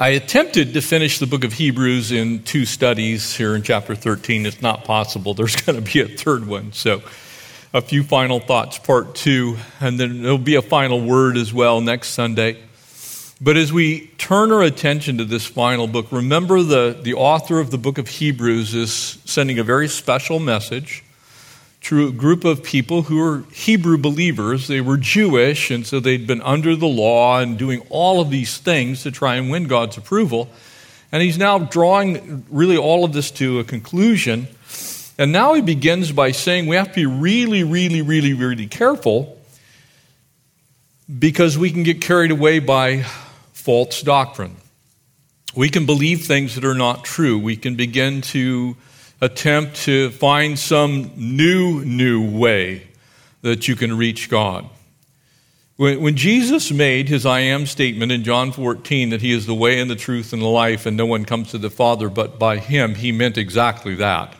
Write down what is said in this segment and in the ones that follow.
I attempted to finish the book of Hebrews in two studies here in chapter 13. It's not possible. There's going to be a third one. So, a few final thoughts, part two, and then there'll be a final word as well next Sunday. But as we turn our attention to this final book, remember the, the author of the book of Hebrews is sending a very special message to a group of people who were Hebrew believers. They were Jewish, and so they'd been under the law and doing all of these things to try and win God's approval. And he's now drawing really all of this to a conclusion. And now he begins by saying we have to be really, really, really, really careful because we can get carried away by false doctrine. We can believe things that are not true. We can begin to attempt to find some new, new way that you can reach God. When, when, Jesus made his I am statement in John 14 that he is the way and the truth and the life, and no one comes to the Father but by him, he meant exactly that.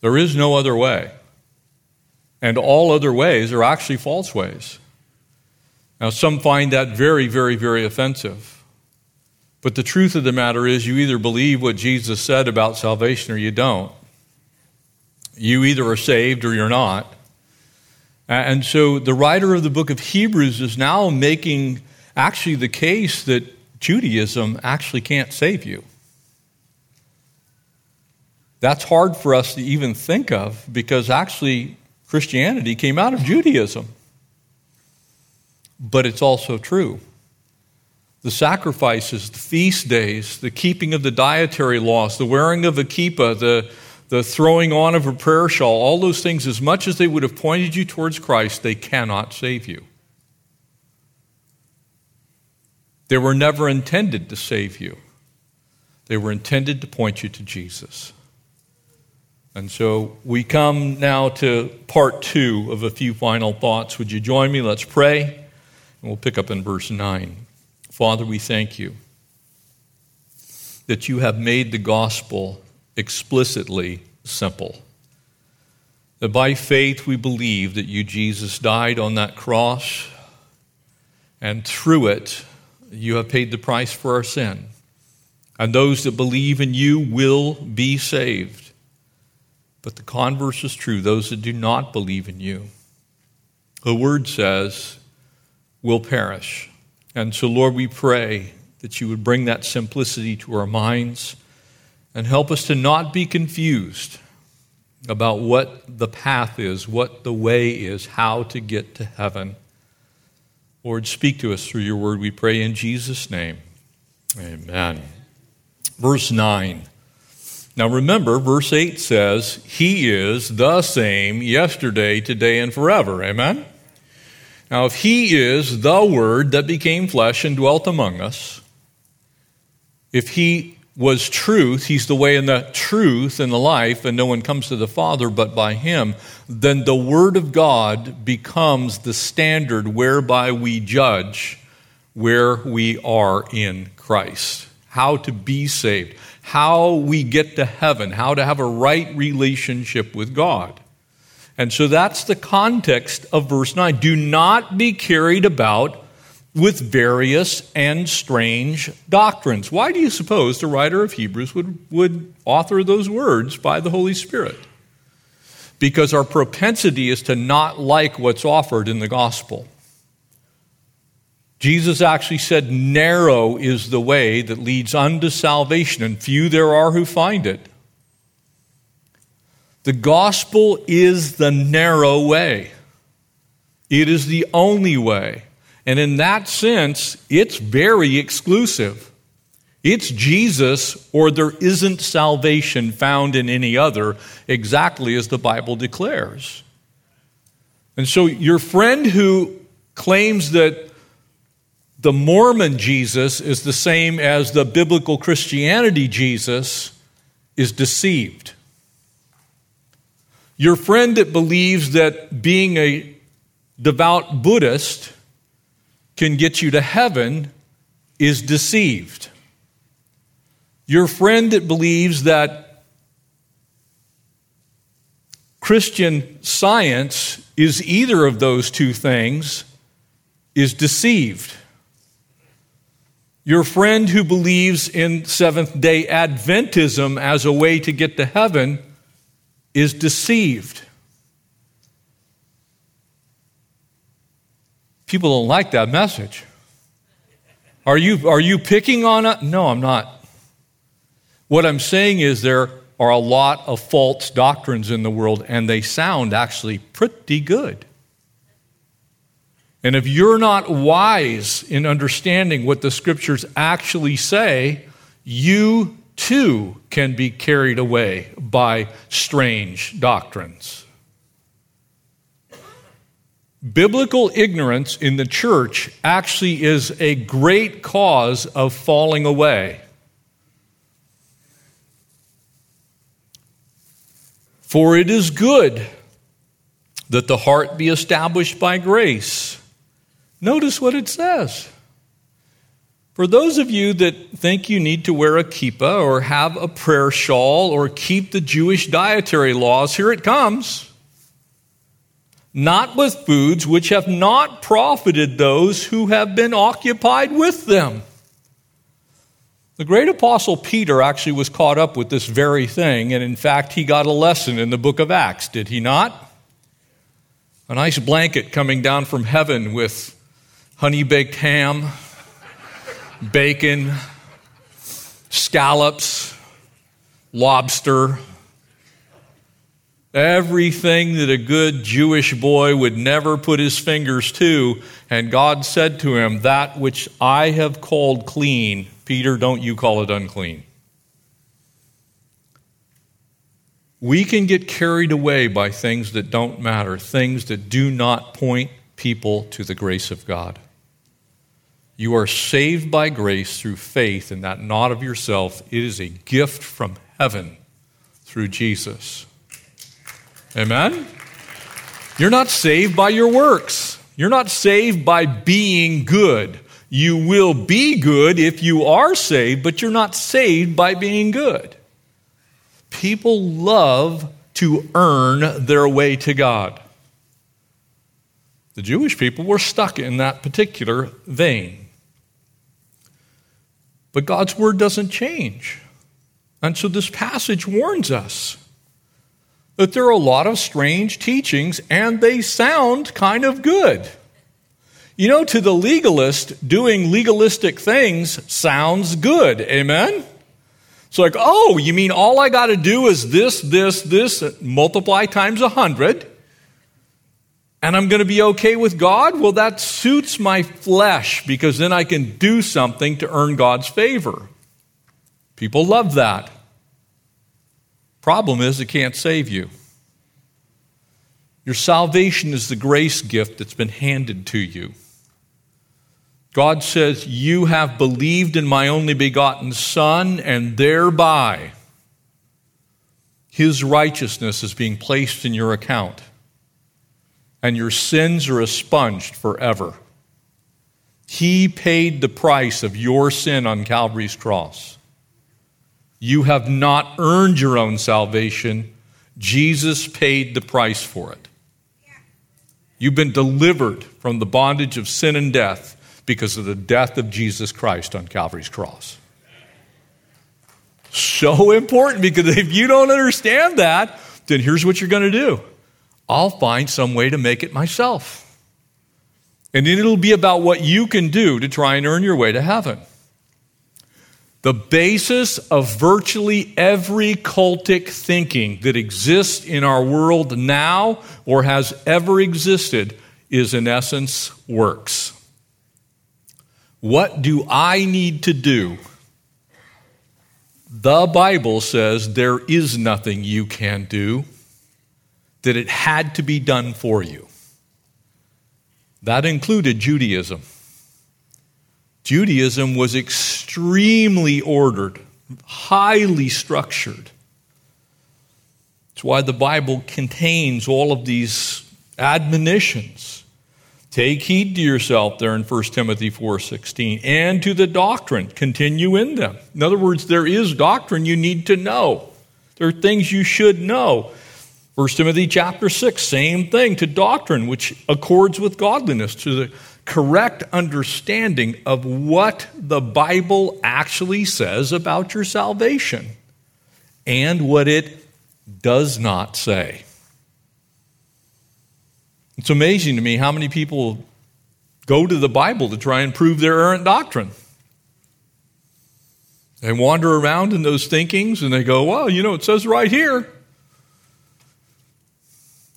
There is no other way. And all other ways are actually false ways. Now, some find that very, very, very offensive. But the truth of the matter is, you either believe what Jesus said about salvation or you don't. You either are saved or you're not. And so the writer of the book of Hebrews is now making actually the case that Judaism actually can't save you. That's hard for us to even think of because actually Christianity came out of Judaism. But it's also true the sacrifices, the feast days, the keeping of the dietary laws, the wearing of a kippah, the, the throwing on of a prayer shawl, all those things, as much as they would have pointed you towards Christ, they cannot save you. They were never intended to save you, they were intended to point you to Jesus. And so we come now to part two of a few final thoughts. Would you join me? Let's pray, and we'll pick up in verse 9. Father, we thank you that you have made the gospel explicitly simple. That by faith we believe that you, Jesus, died on that cross, and through it you have paid the price for our sin. And those that believe in you will be saved. But the converse is true those that do not believe in you, the word says, will perish. And so, Lord, we pray that you would bring that simplicity to our minds and help us to not be confused about what the path is, what the way is, how to get to heaven. Lord, speak to us through your word, we pray in Jesus' name. Amen. Verse 9. Now remember, verse 8 says, He is the same yesterday, today, and forever. Amen? Now, if he is the Word that became flesh and dwelt among us, if he was truth, he's the way and the truth and the life, and no one comes to the Father but by him, then the Word of God becomes the standard whereby we judge where we are in Christ, how to be saved, how we get to heaven, how to have a right relationship with God. And so that's the context of verse 9. Do not be carried about with various and strange doctrines. Why do you suppose the writer of Hebrews would, would author those words by the Holy Spirit? Because our propensity is to not like what's offered in the gospel. Jesus actually said, Narrow is the way that leads unto salvation, and few there are who find it. The gospel is the narrow way, it is the only way. And in that sense, it's very exclusive. It's Jesus, or there isn't salvation found in any other, exactly as the Bible declares. And so, your friend who claims that the Mormon Jesus is the same as the biblical Christianity Jesus is deceived. Your friend that believes that being a devout Buddhist can get you to heaven is deceived. Your friend that believes that Christian science is either of those two things is deceived. Your friend who believes in Seventh day Adventism as a way to get to heaven is deceived. People don't like that message. Are you, are you picking on it? No, I'm not. What I'm saying is there are a lot of false doctrines in the world, and they sound actually pretty good. And if you're not wise in understanding what the scriptures actually say, you too can be carried away by strange doctrines. Biblical ignorance in the church actually is a great cause of falling away. For it is good that the heart be established by grace. Notice what it says. For those of you that think you need to wear a kippah or have a prayer shawl or keep the Jewish dietary laws, here it comes not with foods which have not profited those who have been occupied with them. The great apostle Peter actually was caught up with this very thing, and in fact, he got a lesson in the book of Acts, did he not? A nice blanket coming down from heaven with honey baked ham, bacon, scallops, lobster, Everything that a good Jewish boy would never put his fingers to. And God said to him, That which I have called clean, Peter, don't you call it unclean. We can get carried away by things that don't matter, things that do not point people to the grace of God. You are saved by grace through faith, and that not of yourself. It is a gift from heaven through Jesus. Amen? You're not saved by your works. You're not saved by being good. You will be good if you are saved, but you're not saved by being good. People love to earn their way to God. The Jewish people were stuck in that particular vein. But God's word doesn't change. And so this passage warns us that there are a lot of strange teachings and they sound kind of good. You know, to the legalist, doing legalistic things sounds good. Amen? It's like, oh, you mean all I got to do is this, this, this, multiply times a hundred, and I'm going to be okay with God? Well, that suits my flesh because then I can do something to earn God's favor. People love that. Problem is, it can't save you. Your salvation is the grace gift that's been handed to you. God says, You have believed in my only begotten Son, and thereby his righteousness is being placed in your account, and your sins are expunged forever. He paid the price of your sin on Calvary's cross. You have not earned your own salvation. Jesus paid the price for it. You've been delivered from the bondage of sin and death because of the death of Jesus Christ on Calvary's cross. So important because if you don't understand that, then here's what you're going to do I'll find some way to make it myself. And then it'll be about what you can do to try and earn your way to heaven. The basis of virtually every cultic thinking that exists in our world now or has ever existed is, in essence, works. What do I need to do? The Bible says there is nothing you can do, that it had to be done for you. That included Judaism. Judaism was extremely ordered, highly structured. It's why the Bible contains all of these admonitions. Take heed to yourself there in 1 Timothy 4:16 and to the doctrine continue in them. In other words, there is doctrine you need to know. There are things you should know. 1 Timothy chapter 6 same thing to doctrine which accords with godliness to the correct understanding of what the Bible actually says about your salvation and what it does not say. It's amazing to me how many people go to the Bible to try and prove their errant doctrine. They wander around in those thinkings and they go, well, you know, it says right here.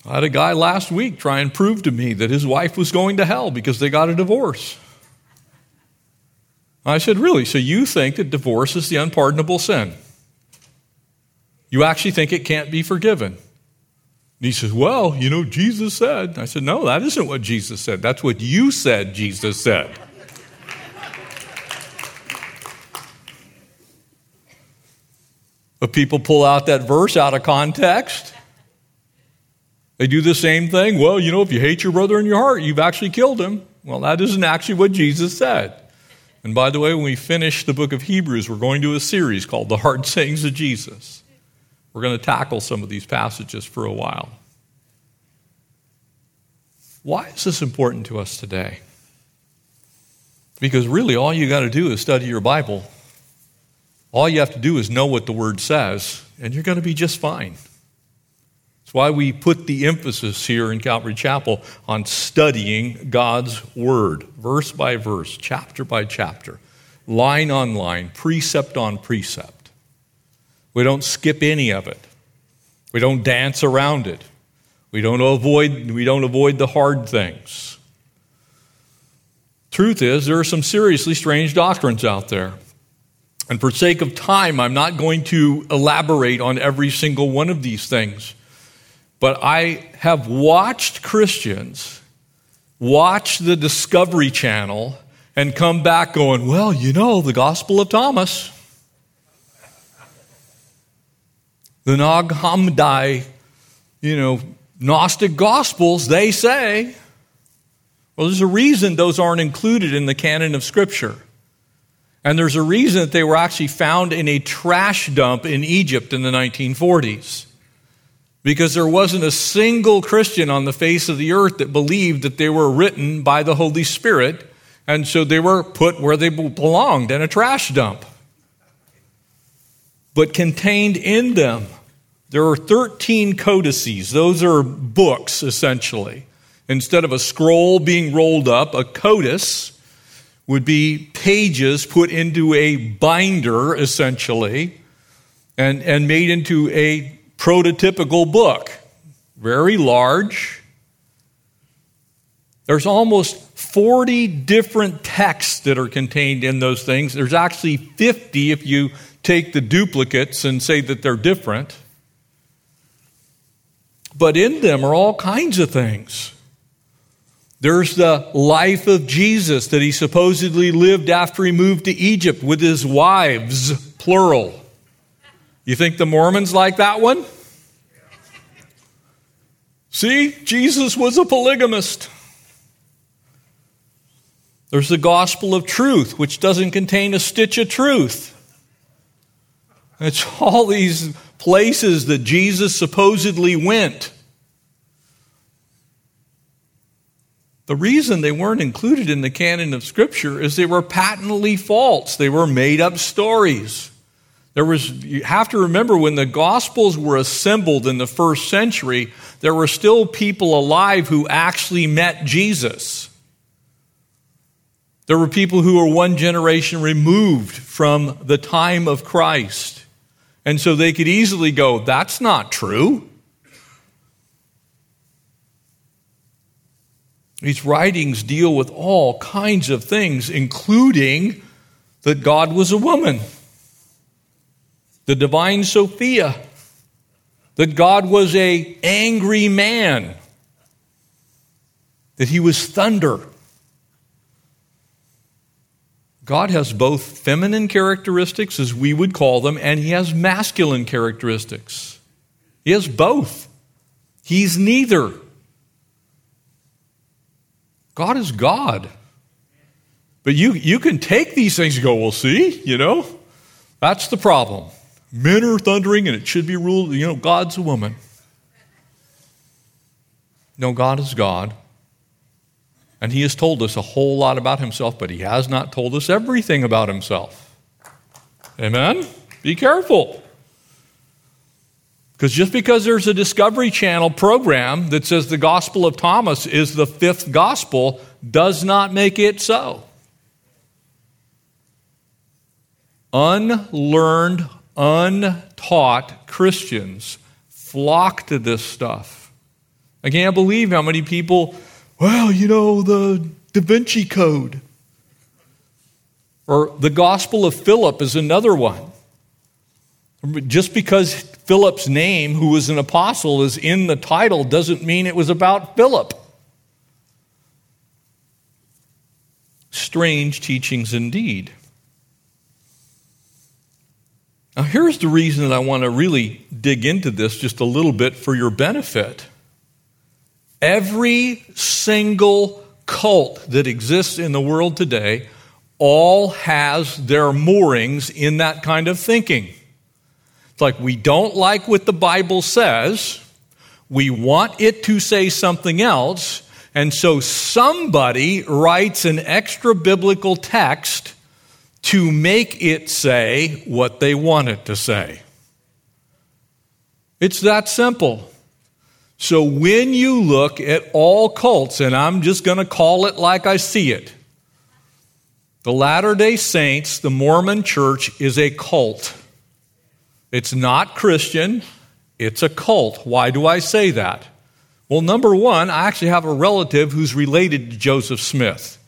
I had a guy last week try and prove to me that his wife was going to hell because they got a divorce. I said, Really? So you think that divorce is the unpardonable sin? You actually think it can't be forgiven? And he says, Well, you know, Jesus said. I said, No, that isn't what Jesus said. That's what you said Jesus said. but people pull out that verse out of context. They do the same thing. Well, you know, if you hate your brother in your heart, you've actually killed him. Well, that isn't actually what Jesus said. And by the way, when we finish the book of Hebrews, we're going to a series called The Hard Sayings of Jesus. We're going to tackle some of these passages for a while. Why is this important to us today? Because really, all you got to do is study your Bible. All you have to do is know what the Word says, and you're going to be just fine. Why we put the emphasis here in Calvary Chapel on studying God's Word, verse by verse, chapter by chapter, line on line, precept on precept. We don't skip any of it. We don't dance around it. We don't avoid, we don't avoid the hard things. Truth is, there are some seriously strange doctrines out there. And for sake of time, I'm not going to elaborate on every single one of these things. But I have watched Christians watch the Discovery Channel and come back going, well, you know, the Gospel of Thomas. the Nag Hammadi, you know, Gnostic Gospels, they say, well, there's a reason those aren't included in the canon of Scripture. And there's a reason that they were actually found in a trash dump in Egypt in the 1940s. Because there wasn't a single Christian on the face of the earth that believed that they were written by the Holy Spirit, and so they were put where they belonged in a trash dump. But contained in them there are 13 codices. Those are books, essentially. Instead of a scroll being rolled up, a codice would be pages put into a binder, essentially, and, and made into a prototypical book. Very large. There's almost 40 different texts that are contained in those things. There's actually 50 if you take the duplicates and say that they're different. But in them are all kinds of things. There's the life of Jesus that he supposedly lived after he moved to Egypt with his wives, plural. You think the Mormons like that one? See, Jesus was a polygamist. There's the gospel of truth, which doesn't contain a stitch of truth. It's all these places that Jesus supposedly went. The reason they weren't included in the canon of Scripture is they were patently false. They were made up stories. There was, you have to remember when the Gospels were assembled in the first century, there were still people alive who actually met Jesus. There were people who were one generation removed from the time of Christ. And so they could easily go, that's not true. These writings deal with all kinds of things, including that God was a woman, the divine Sophia, that God was a angry man, that he was thunder. God has both feminine characteristics, as we would call them, and He has masculine characteristics. He has both. He's neither. God is God. But you, you can take these things and go, well, see, you know, that's the problem. Men are thundering and it should be ruled, you know, God's a woman. No, God is God. And He has told us a whole lot about Himself, but He has not told us everything about Himself. Amen? Be careful. Because just because there's a Discovery Channel program that says the Gospel of Thomas is the fifth gospel does not make it so. Unlearned, untaught Christians flock to this stuff. I can't believe how many people well, you know, the Da Vinci Code. Or the Gospel of Philip is another one. Just because Philip's name, who was an apostle, is in the title doesn't mean it was about Philip. Strange teachings indeed. Now, here's the reason that I want to really dig into this just a little bit for your benefit. Every single cult that exists in the world today all has their moorings in that kind of thinking. It's like we don't like what the Bible says, we want it to say something else, and so somebody writes an extra biblical text to make it say what they want it to say. It's that simple. So when you look at all cults, and I'm just going to call it like I see it, the Latter day Saints, the Mormon church, is a cult. It's not Christian, it's a cult. Why do I say that? Well, number one, I actually have a relative who's related to Joseph Smith.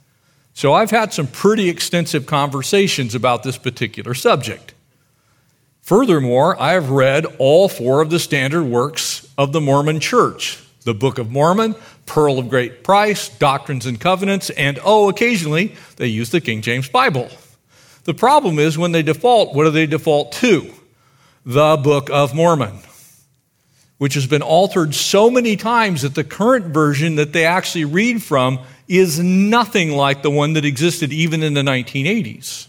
So I've had some pretty extensive conversations about this particular subject. Furthermore, I have read all four of the standard works of the Mormon Church the Book of Mormon, Pearl of Great Price, Doctrines and Covenants, and oh, occasionally they use the King James Bible. The problem is when they default, what do they default to? The Book of Mormon, which has been altered so many times that the current version that they actually read from is nothing like the one that existed even in the 1980s.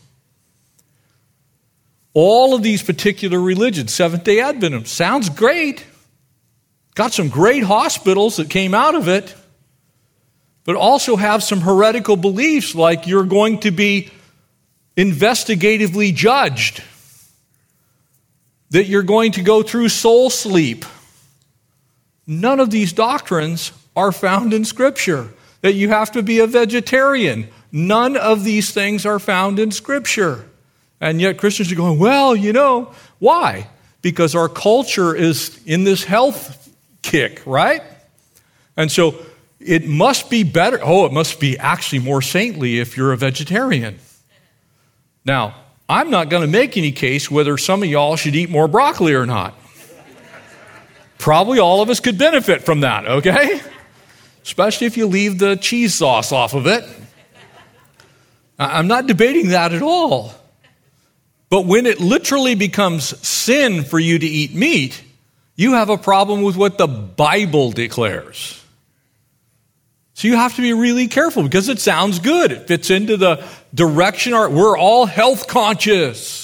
All of these particular religions, Seventh day Adventism, sounds great. Got some great hospitals that came out of it, but also have some heretical beliefs like you're going to be investigatively judged, that you're going to go through soul sleep. None of these doctrines are found in Scripture. That you have to be a vegetarian. None of these things are found in Scripture. And yet Christians are going, well, you know, why? Because our culture is in this health kick, right? And so it must be better. Oh, it must be actually more saintly if you're a vegetarian. Now, I'm not going to make any case whether some of y'all should eat more broccoli or not. Probably all of us could benefit from that, okay? Especially if you leave the cheese sauce off of it. I'm not debating that at all. But when it literally becomes sin for you to eat meat, you have a problem with what the Bible declares. So you have to be really careful because it sounds good. It fits into the direction we're all health conscious.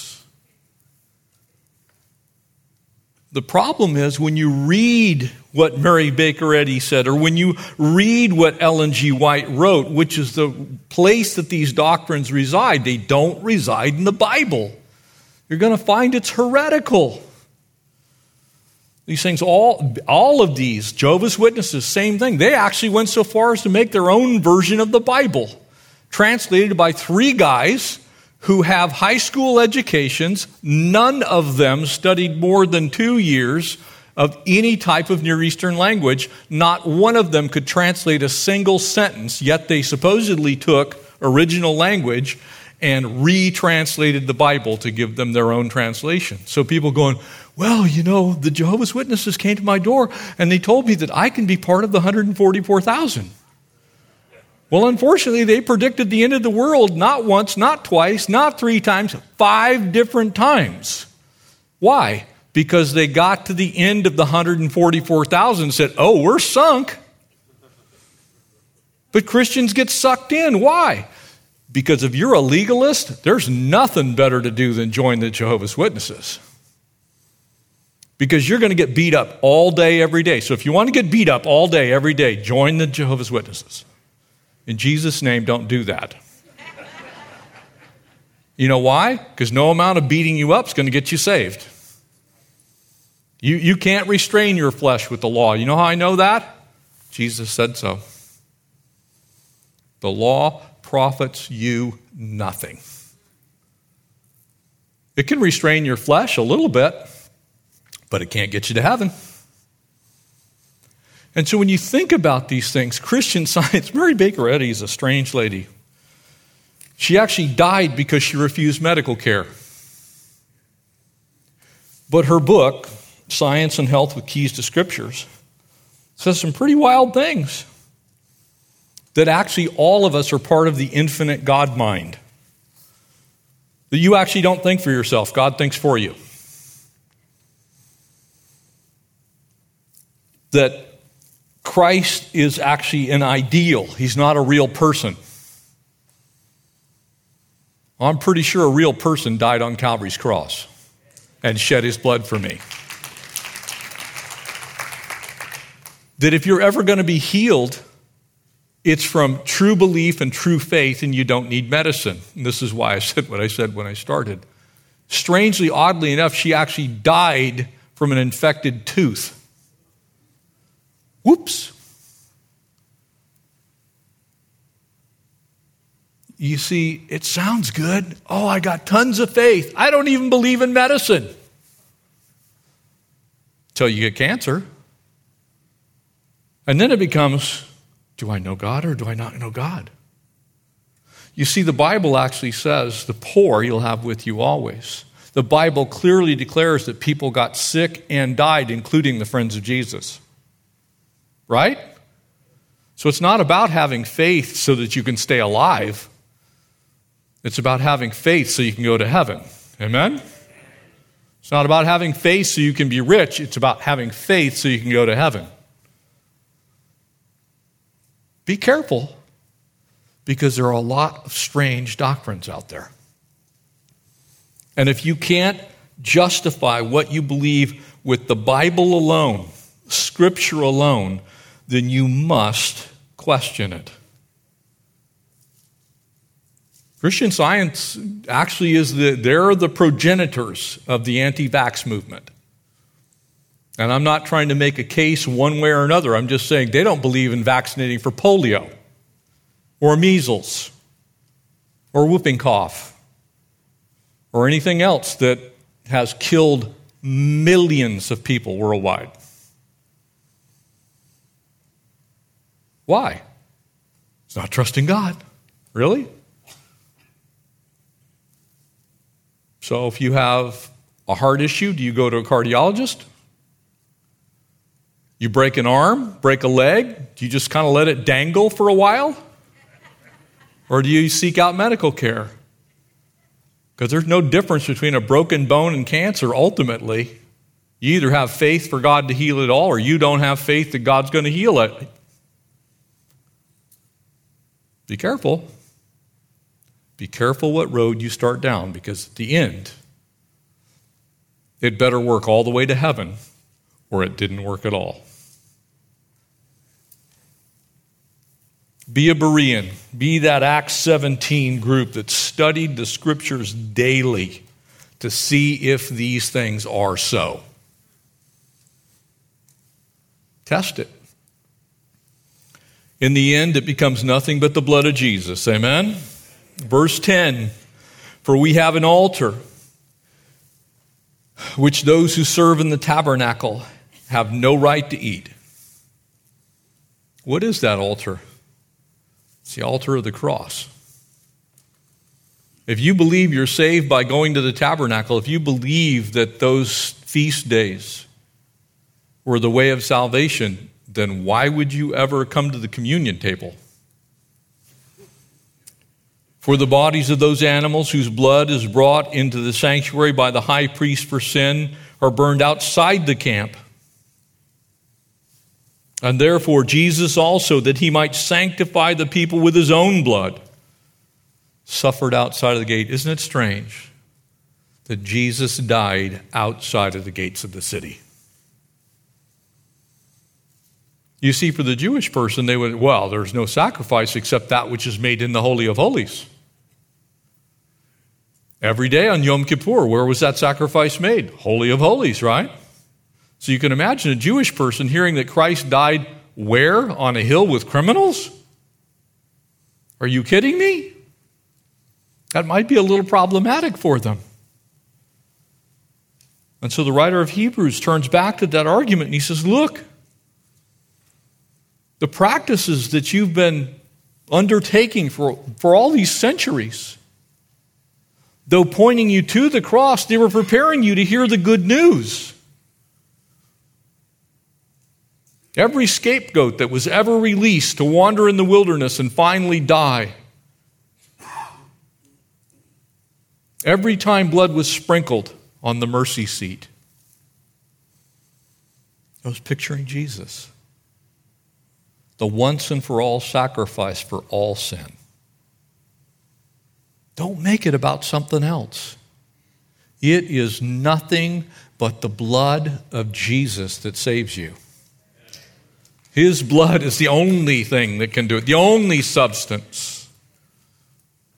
The problem is when you read what Mary Baker Eddy said, or when you read what Ellen G. White wrote, which is the place that these doctrines reside, they don't reside in the Bible you're going to find it's heretical. These things, all, all of these, Jehovah's Witnesses, same thing. They actually went so far as to make their own version of the Bible, translated by three guys who have high school educations. None of them studied more than two years of any type of Near Eastern language. Not one of them could translate a single sentence, yet they supposedly took original language and retranslated the Bible to give them their own translation. So people going, well, you know, the Jehovah's Witnesses came to my door and they told me that I can be part of the 144,000. Well, unfortunately, they predicted the end of the world not once, not twice, not three times, five different times. Why? Because they got to the end of the 144,000 and said, Oh, we're sunk. But Christians get sucked in. Why? Because if you're a legalist, there's nothing better to do than join the Jehovah's Witnesses. Because you're going to get beat up all day, every day. So if you want to get beat up all day, every day, join the Jehovah's Witnesses. In Jesus' name, don't do that. You know why? Because no amount of beating you up is going to get you saved. You, you can't restrain your flesh with the law. You know how I know that? Jesus said so. The law profits you nothing. It can restrain your flesh a little bit, but it can't get you to heaven. And so when you think about these things, Christian science, Mary Baker Eddy is a strange lady. She actually died because she refused medical care. But her book, Science and Health with Keys to Scriptures, says some pretty wild things that actually all of us are part of the infinite God mind. That you actually don't think for yourself, God thinks for you. That Christ is actually an ideal, he's not a real person. I'm pretty sure a real person died on Calvary's cross and shed his blood for me. That if you're ever going to be healed, it's from true belief and true faith, and you don't need medicine. And this is why I said what I said when I started. Strangely, oddly enough, she actually died from an infected tooth. Whoops. You see, it sounds good. Oh, I got tons of faith. I don't even believe in medicine. Until you get cancer. And then it becomes do I know God or do I not know God? You see, the Bible actually says, the poor you'll have with you always. The Bible clearly declares that people got sick and died, including the friends of Jesus. Right? So it's not about having faith so that you can stay alive. It's about having faith so you can go to heaven. Amen? It's not about having faith so you can be rich. It's about having faith so you can go to heaven. Be careful because there are a lot of strange doctrines out there. And if you can't justify what you believe with the Bible alone, Scripture alone, then you must question it. Christian science actually is the, they're the progenitors of the anti vax movement. And I'm not trying to make a case one way or another. I'm just saying they don't believe in vaccinating for polio or measles or whooping cough or anything else that has killed millions of people worldwide. Why? It's not trusting God. Really? So if you have a heart issue, do you go to a cardiologist? You break an arm, break a leg, do you just kind of let it dangle for a while? Or do you seek out medical care? Because there's no difference between a broken bone and cancer ultimately. You either have faith for God to heal it all, or you don't have faith that God's going to heal it. Be careful. Be careful what road you start down, because at the end, it better work all the way to heaven, or it didn't work at all. Be a Berean. Be that Acts 17 group that studied the scriptures daily to see if these things are so. Test it. In the end, it becomes nothing but the blood of Jesus. Amen? Verse 10 For we have an altar which those who serve in the tabernacle have no right to eat. What is that altar? It's the altar of the cross. If you believe you're saved by going to the tabernacle, if you believe that those feast days were the way of salvation, then why would you ever come to the communion table? For the bodies of those animals whose blood is brought into the sanctuary by the high priest for sin are burned outside the camp. And therefore, Jesus also, that he might sanctify the people with his own blood, suffered outside of the gate. Isn't it strange that Jesus died outside of the gates of the city? You see, for the Jewish person, they would, well, there's no sacrifice except that which is made in the Holy of Holies. Every day on Yom Kippur, where was that sacrifice made? Holy of Holies, right? So you can imagine a Jewish person hearing that Christ died where? On a hill with criminals? Are you kidding me? That might be a little problematic for them. And so the writer of Hebrews turns back to that argument and he says, Look, the practices that you've been undertaking for, for all these centuries, though pointing you to the cross, they were preparing you to hear the good news. Every scapegoat that was ever released to wander in the wilderness and finally die, every time blood was sprinkled on the mercy seat, I was picturing Jesus the once and for all sacrifice for all sin. Don't make it about something else. It is nothing but the blood of Jesus that saves you. His blood is the only thing that can do it, the only substance.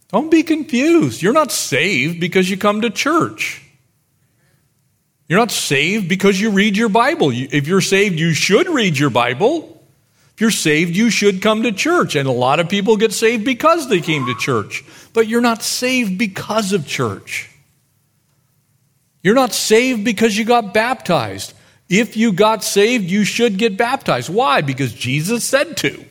Don't be confused. You're not saved because you come to church. You're not saved because you read your Bible. If you're saved, you should read your Bible. You're saved, you should come to church. And a lot of people get saved because they came to church. But you're not saved because of church. You're not saved because you got baptized. If you got saved, you should get baptized. Why? Because Jesus said to.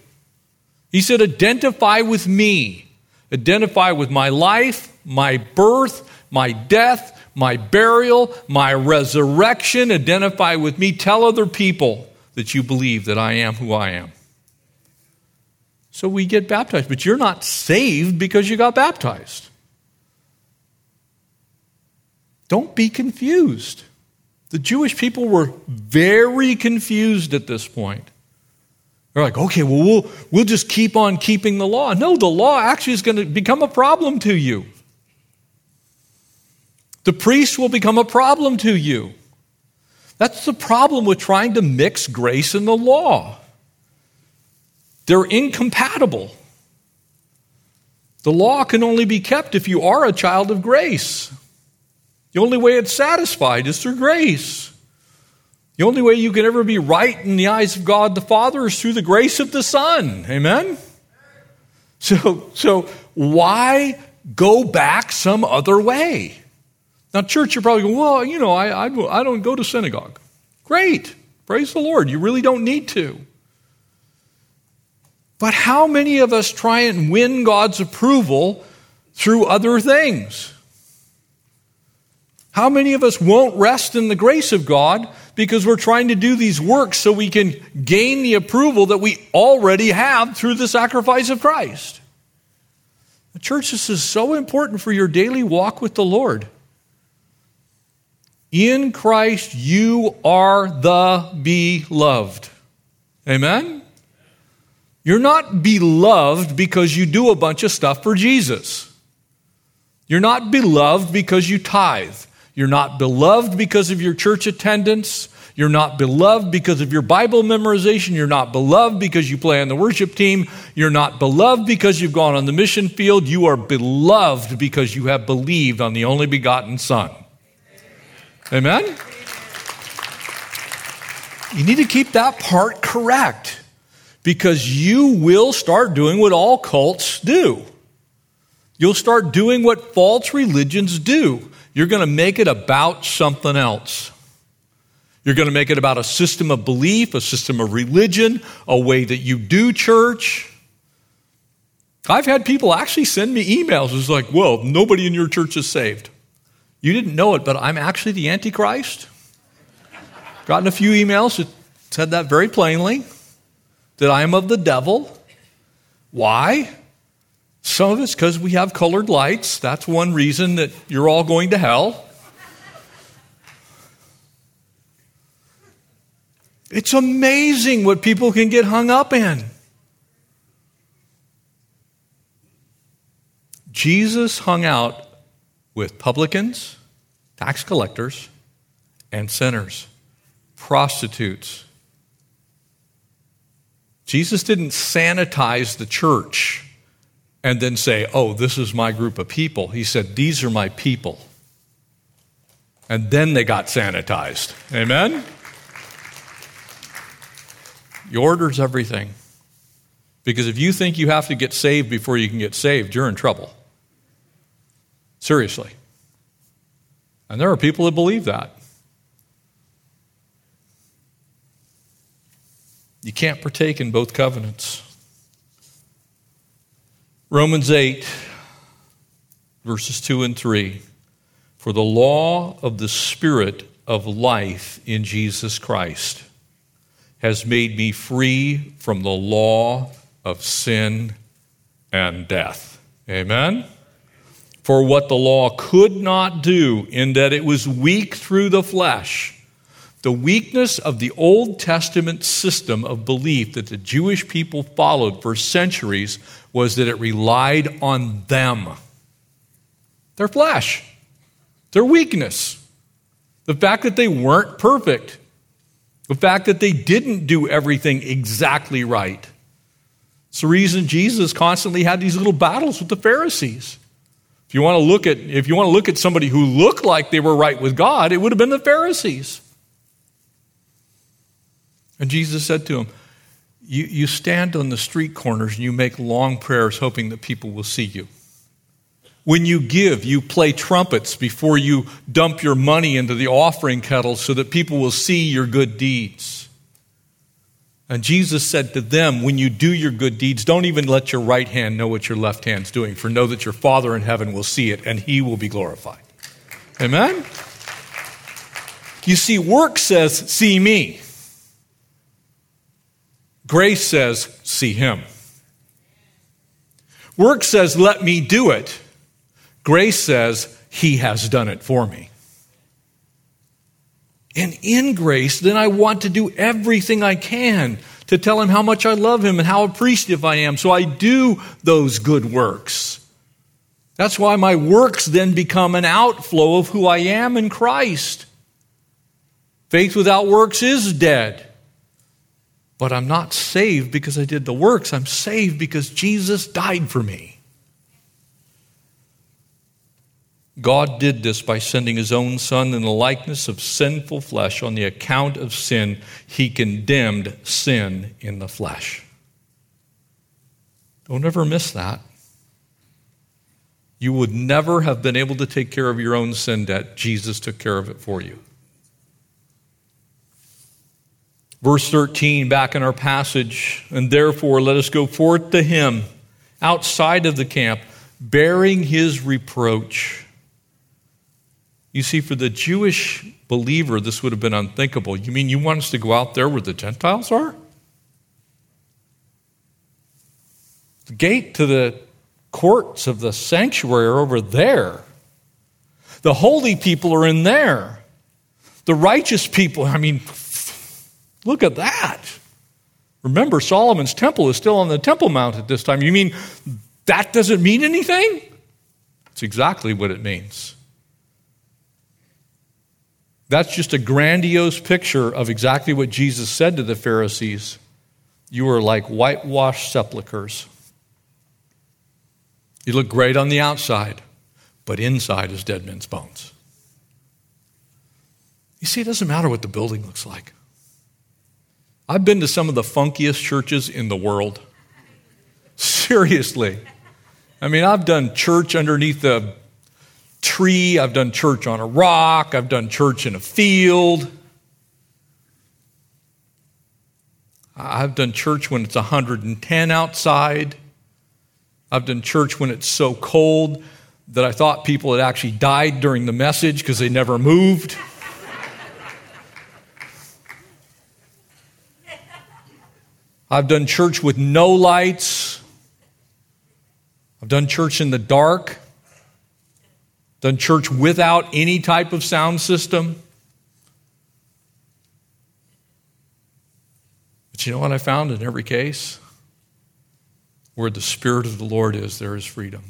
He said, Identify with me. Identify with my life, my birth, my death, my burial, my resurrection. Identify with me. Tell other people that you believe that I am who I am. So we get baptized, but you're not saved because you got baptized. Don't be confused. The Jewish people were very confused at this point. They're like, okay, well, we'll, we'll just keep on keeping the law. No, the law actually is going to become a problem to you. The priest will become a problem to you. That's the problem with trying to mix grace and the law. They're incompatible. The law can only be kept if you are a child of grace. The only way it's satisfied is through grace. The only way you can ever be right in the eyes of God the Father is through the grace of the Son. Amen? So, so why go back some other way? Now, church, you're probably going, well, you know, I, I, I don't go to synagogue. Great. Praise the Lord. You really don't need to. But how many of us try and win God's approval through other things? How many of us won't rest in the grace of God because we're trying to do these works so we can gain the approval that we already have through the sacrifice of Christ? The church, this is so important for your daily walk with the Lord. In Christ, you are the beloved. Amen? You're not beloved because you do a bunch of stuff for Jesus. You're not beloved because you tithe. You're not beloved because of your church attendance. You're not beloved because of your Bible memorization. You're not beloved because you play on the worship team. You're not beloved because you've gone on the mission field. You are beloved because you have believed on the only begotten Son. Amen? You need to keep that part correct because you will start doing what all cults do. You'll start doing what false religions do. You're going to make it about something else. You're going to make it about a system of belief, a system of religion, a way that you do church. I've had people actually send me emails. It's like, well, nobody in your church is saved. You didn't know it, but I'm actually the Antichrist. Gotten a few emails that said that very plainly that I am of the devil. Why? Some of it's because we have colored lights. That's one reason that you're all going to hell. It's amazing what people can get hung up in. Jesus hung out with publicans, tax collectors, and sinners, prostitutes. Jesus didn't sanitize the church and then say, Oh, this is my group of people. He said, These are my people. And then they got sanitized. Amen? He orders everything. Because if you think you have to get saved before you can get saved, you're in trouble. Seriously. And there are people that believe that. You can't partake in both covenants. Romans 8, verses 2 and 3. For the law of the Spirit of life in Jesus Christ has made me free from the law of sin and death. Amen? For what the law could not do, in that it was weak through the flesh, the weakness of the Old Testament system of belief that the Jewish people followed for centuries was that it relied on them. Their flesh, their weakness, the fact that they weren't perfect, the fact that they didn't do everything exactly right. It's the reason Jesus constantly had these little battles with the Pharisees. If you want to look at, if you want to look at somebody who looked like they were right with God, it would have been the Pharisees. And Jesus said to him, you, you stand on the street corners and you make long prayers hoping that people will see you. When you give, you play trumpets before you dump your money into the offering kettle so that people will see your good deeds. And Jesus said to them, When you do your good deeds, don't even let your right hand know what your left hand's doing, for know that your Father in heaven will see it and he will be glorified. Amen? You see, work says, See me. Grace says, see him. Work says, let me do it. Grace says, he has done it for me. And in grace, then I want to do everything I can to tell him how much I love him and how appreciative I am. So I do those good works. That's why my works then become an outflow of who I am in Christ. Faith without works is dead. But I'm not saved because I did the works. I'm saved because Jesus died for me. God did this by sending his own Son in the likeness of sinful flesh on the account of sin. He condemned sin in the flesh. Don't ever miss that. You would never have been able to take care of your own sin debt. Jesus took care of it for you. Verse 13, back in our passage, and therefore let us go forth to him outside of the camp, bearing his reproach. You see, for the Jewish believer, this would have been unthinkable. You mean you want us to go out there where the Gentiles are? The gate to the courts of the sanctuary are over there. The holy people are in there. The righteous people, I mean, Look at that. Remember, Solomon's temple is still on the Temple Mount at this time. You mean that doesn't mean anything? It's exactly what it means. That's just a grandiose picture of exactly what Jesus said to the Pharisees. You are like whitewashed sepulchres. You look great on the outside, but inside is dead men's bones. You see, it doesn't matter what the building looks like. I've been to some of the funkiest churches in the world. Seriously. I mean, I've done church underneath a tree, I've done church on a rock, I've done church in a field. I've done church when it's 110 outside. I've done church when it's so cold that I thought people had actually died during the message because they never moved. I've done church with no lights. I've done church in the dark, done church without any type of sound system. But you know what I found in every case? Where the Spirit of the Lord is, there is freedom.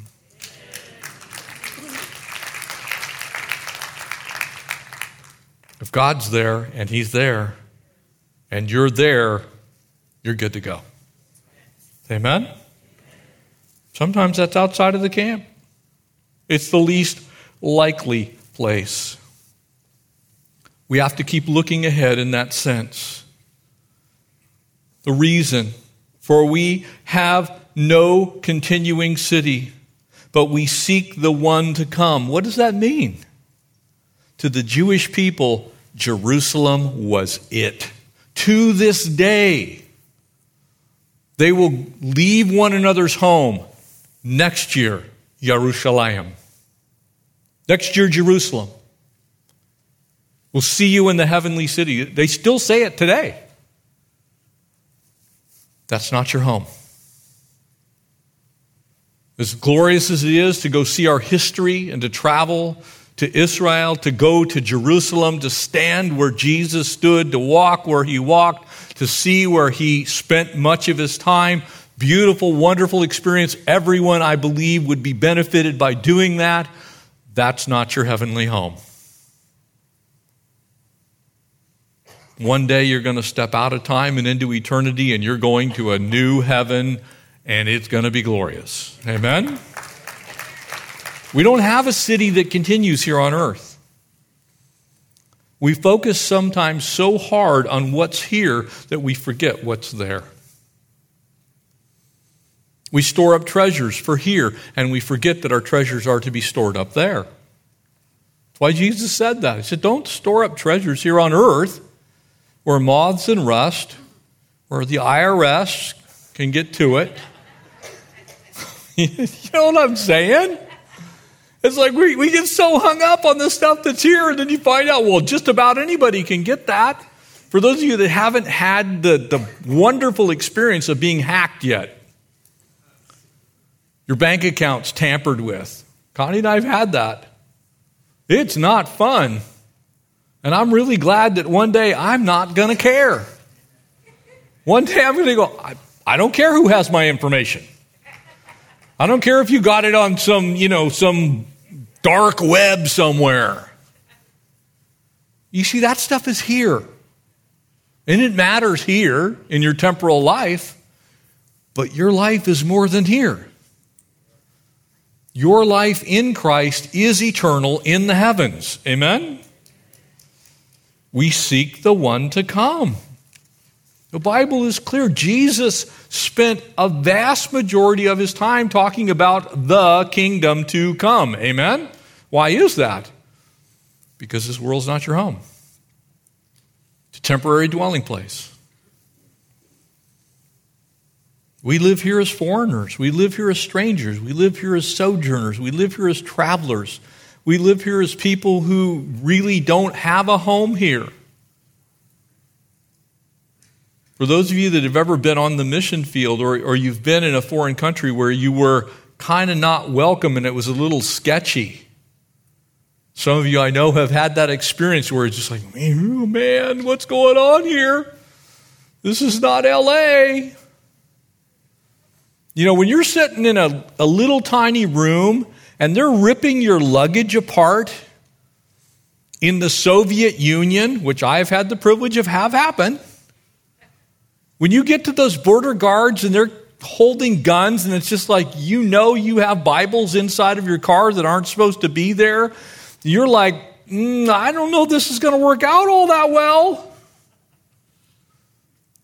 If God's there and He's there and you're there, you're good to go. Amen? Sometimes that's outside of the camp, it's the least likely place. We have to keep looking ahead in that sense. The reason for we have no continuing city, but we seek the one to come. What does that mean? To the Jewish people, Jerusalem was it. To this day, they will leave one another's home. Next year, Jerusalem. Next year, Jerusalem. We'll see you in the heavenly city. They still say it today. That's not your home. As glorious as it is to go see our history and to travel to Israel, to go to Jerusalem, to stand where Jesus stood, to walk where he walked, to see where he spent much of his time. Beautiful, wonderful experience. Everyone, I believe, would be benefited by doing that. That's not your heavenly home. One day you're going to step out of time and into eternity, and you're going to a new heaven, and it's going to be glorious. Amen? We don't have a city that continues here on earth. We focus sometimes so hard on what's here that we forget what's there. We store up treasures for here, and we forget that our treasures are to be stored up there. That's why Jesus said that. He said, Don't store up treasures here on earth where moths and rust, where the IRS can get to it. you know what I'm saying? It's like we, we get so hung up on the stuff that's here, and then you find out, well, just about anybody can get that. For those of you that haven't had the, the wonderful experience of being hacked yet, your bank account's tampered with. Connie and I have had that. It's not fun. And I'm really glad that one day I'm not going to care. One day I'm going to go, I, I don't care who has my information. I don't care if you got it on some, you know, some dark web somewhere. You see, that stuff is here. And it matters here in your temporal life, but your life is more than here. Your life in Christ is eternal in the heavens. Amen? We seek the one to come. The Bible is clear. Jesus spent a vast majority of his time talking about the kingdom to come. Amen? Why is that? Because this world's not your home, it's a temporary dwelling place. We live here as foreigners. We live here as strangers. We live here as sojourners. We live here as travelers. We live here as people who really don't have a home here. For those of you that have ever been on the mission field or, or you've been in a foreign country where you were kind of not welcome and it was a little sketchy, some of you I know have had that experience where it's just like, man, what's going on here? This is not LA. You know, when you're sitting in a, a little tiny room and they're ripping your luggage apart in the Soviet Union, which I've had the privilege of have happen, when you get to those border guards and they're holding guns and it's just like you know you have Bibles inside of your car that aren't supposed to be there, you're like, mm, I don't know this is going to work out all that well.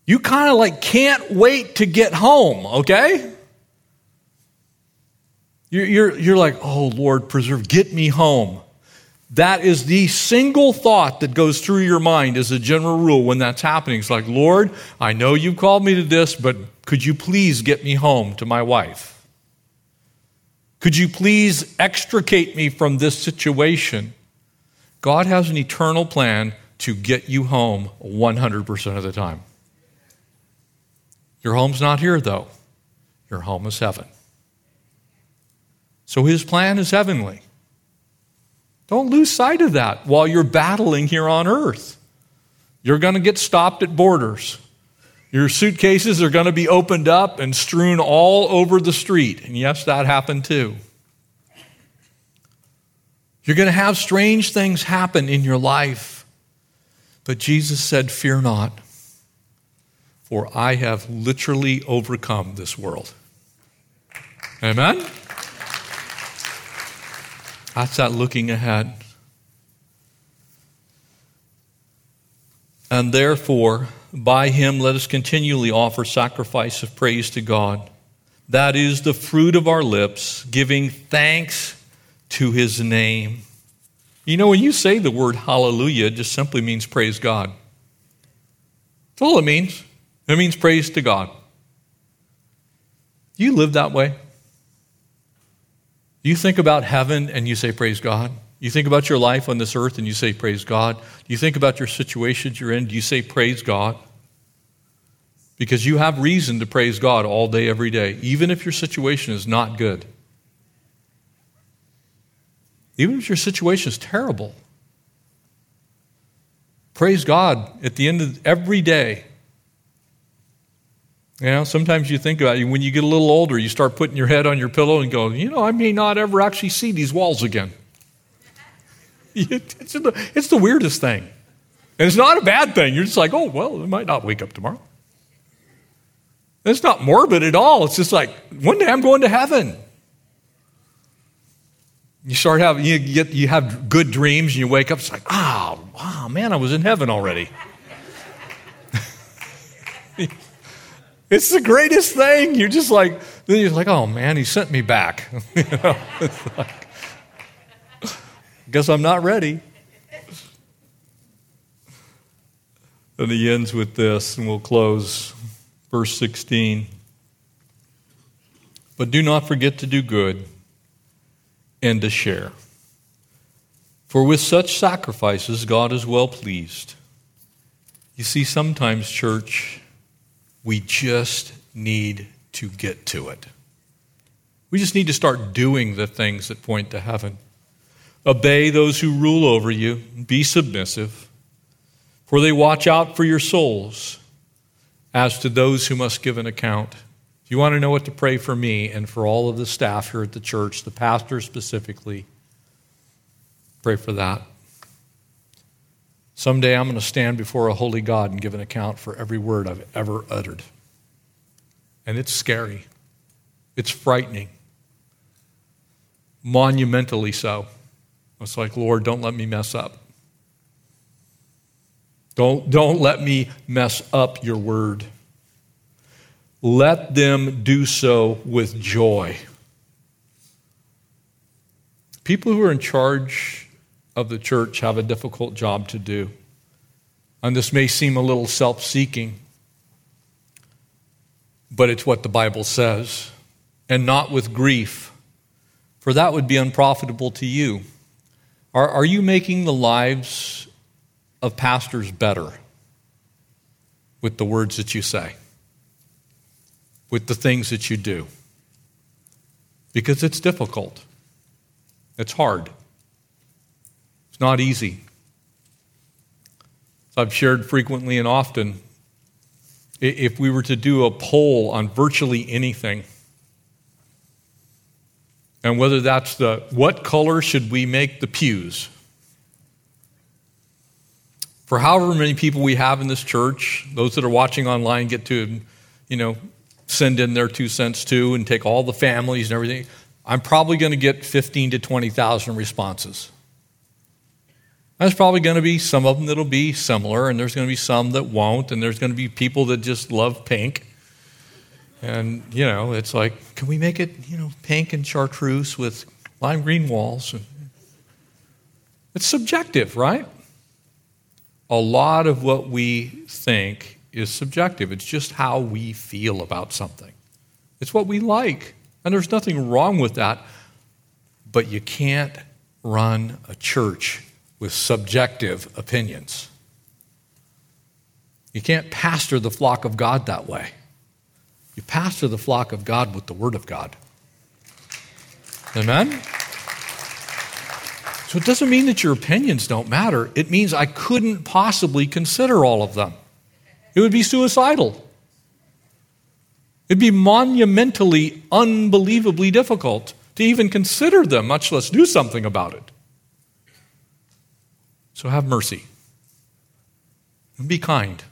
You kind of like can't wait to get home, okay? You're, you're, you're like, oh, Lord, preserve, get me home. That is the single thought that goes through your mind as a general rule when that's happening. It's like, Lord, I know you called me to this, but could you please get me home to my wife? Could you please extricate me from this situation? God has an eternal plan to get you home 100% of the time. Your home's not here, though. Your home is heaven. So his plan is heavenly. Don't lose sight of that while you're battling here on earth. You're going to get stopped at borders. Your suitcases are going to be opened up and strewn all over the street. And yes, that happened too. You're going to have strange things happen in your life. But Jesus said, Fear not, for I have literally overcome this world. Amen? That's that looking ahead. And therefore, by him let us continually offer sacrifice of praise to God. That is the fruit of our lips, giving thanks to his name. You know, when you say the word hallelujah, it just simply means praise God. That's all it means. It means praise to God. You live that way? Do you think about heaven and you say praise God? You think about your life on this earth and you say, Praise God. Do you think about your situations you're in? Do you say, Praise God? Because you have reason to praise God all day, every day, even if your situation is not good. Even if your situation is terrible. Praise God at the end of every day. You know, sometimes you think about it, when you get a little older, you start putting your head on your pillow and go, you know, I may not ever actually see these walls again. It's the, it's the weirdest thing. And it's not a bad thing. You're just like, oh, well, I might not wake up tomorrow. It's not morbid at all. It's just like, one day I'm going to heaven. You start having, you, get, you have good dreams and you wake up, it's like, oh, wow, man, I was in heaven already. it's the greatest thing. You're just like, then you're like, oh, man, he sent me back. you know, it's like, Guess I'm not ready. And he ends with this, and we'll close. Verse 16. But do not forget to do good and to share. For with such sacrifices, God is well pleased. You see, sometimes, church, we just need to get to it. We just need to start doing the things that point to heaven. Obey those who rule over you, be submissive, for they watch out for your souls as to those who must give an account. If you want to know what to pray for me and for all of the staff here at the church, the pastor specifically, pray for that. Someday I'm going to stand before a holy God and give an account for every word I've ever uttered. And it's scary, it's frightening, monumentally so. It's like, Lord, don't let me mess up. Don't, don't let me mess up your word. Let them do so with joy. People who are in charge of the church have a difficult job to do. And this may seem a little self seeking, but it's what the Bible says. And not with grief, for that would be unprofitable to you. Are, are you making the lives of pastors better with the words that you say, with the things that you do? Because it's difficult, it's hard, not easy. So I've shared frequently and often if we were to do a poll on virtually anything, and whether that's the what color should we make the pews? For however many people we have in this church, those that are watching online get to, you know, send in their two cents too and take all the families and everything. I'm probably going to get 15 to 20,000 responses. There's probably going to be some of them that'll be similar, and there's going to be some that won't, and there's going to be people that just love pink. And, you know, it's like, can we make it, you know, pink and chartreuse with lime green walls? It's subjective, right? A lot of what we think is subjective. It's just how we feel about something. It's what we like. And there's nothing wrong with that. But you can't run a church with subjective opinions. You can't pastor the flock of God that way. You pastor the flock of God with the Word of God. Amen? So it doesn't mean that your opinions don't matter. It means I couldn't possibly consider all of them. It would be suicidal. It'd be monumentally, unbelievably difficult to even consider them, much less do something about it. So have mercy and be kind.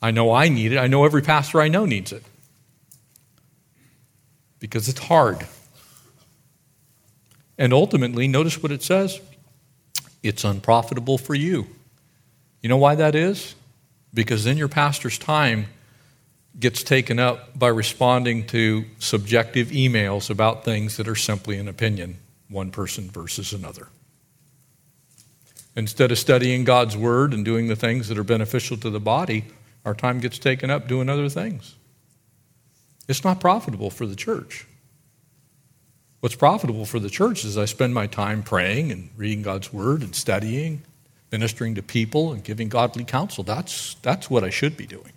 I know I need it. I know every pastor I know needs it because it's hard. And ultimately, notice what it says it's unprofitable for you. You know why that is? Because then your pastor's time gets taken up by responding to subjective emails about things that are simply an opinion, one person versus another. Instead of studying God's word and doing the things that are beneficial to the body, our time gets taken up doing other things. It's not profitable for the church. What's profitable for the church is I spend my time praying and reading God's word and studying, ministering to people and giving godly counsel. That's, that's what I should be doing.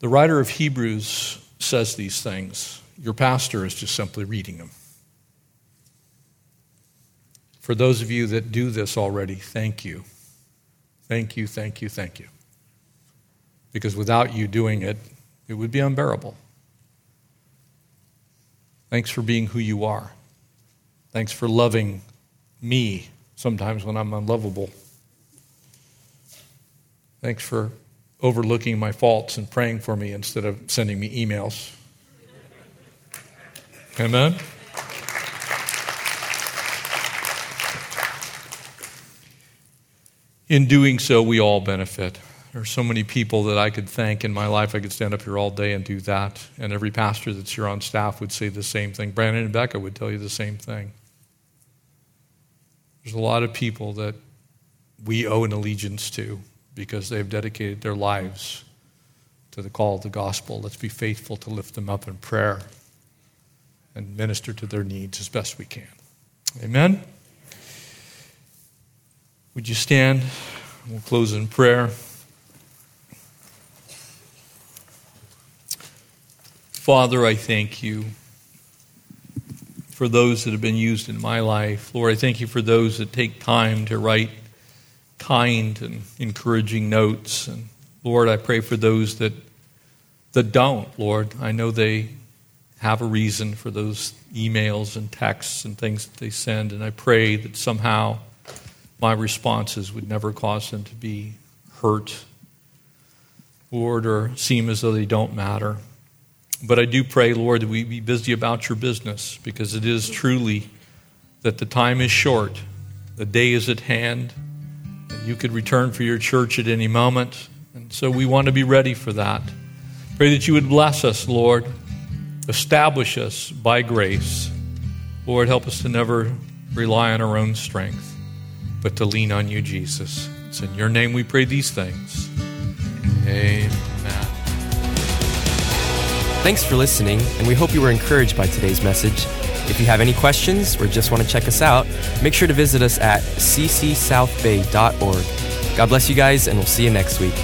The writer of Hebrews says these things. Your pastor is just simply reading them. For those of you that do this already, thank you. Thank you, thank you, thank you. Because without you doing it, it would be unbearable. Thanks for being who you are. Thanks for loving me sometimes when I'm unlovable. Thanks for overlooking my faults and praying for me instead of sending me emails. Amen? In doing so, we all benefit. There are so many people that I could thank in my life. I could stand up here all day and do that. And every pastor that's here on staff would say the same thing. Brandon and Becca would tell you the same thing. There's a lot of people that we owe an allegiance to because they've dedicated their lives to the call of the gospel. Let's be faithful to lift them up in prayer and minister to their needs as best we can. Amen. Would you stand? We'll close in prayer. Father, I thank you for those that have been used in my life. Lord, I thank you for those that take time to write kind and encouraging notes. And Lord, I pray for those that that don't, Lord. I know they have a reason for those emails and texts and things that they send, and I pray that somehow my responses would never cause them to be hurt, Lord, or seem as though they don't matter. But I do pray, Lord, that we be busy about your business because it is truly that the time is short, the day is at hand, and you could return for your church at any moment. And so we want to be ready for that. Pray that you would bless us, Lord, establish us by grace. Lord, help us to never rely on our own strength but to lean on you, Jesus. It's in your name we pray these things. Amen. Thanks for listening, and we hope you were encouraged by today's message. If you have any questions or just want to check us out, make sure to visit us at ccsouthbay.org. God bless you guys, and we'll see you next week.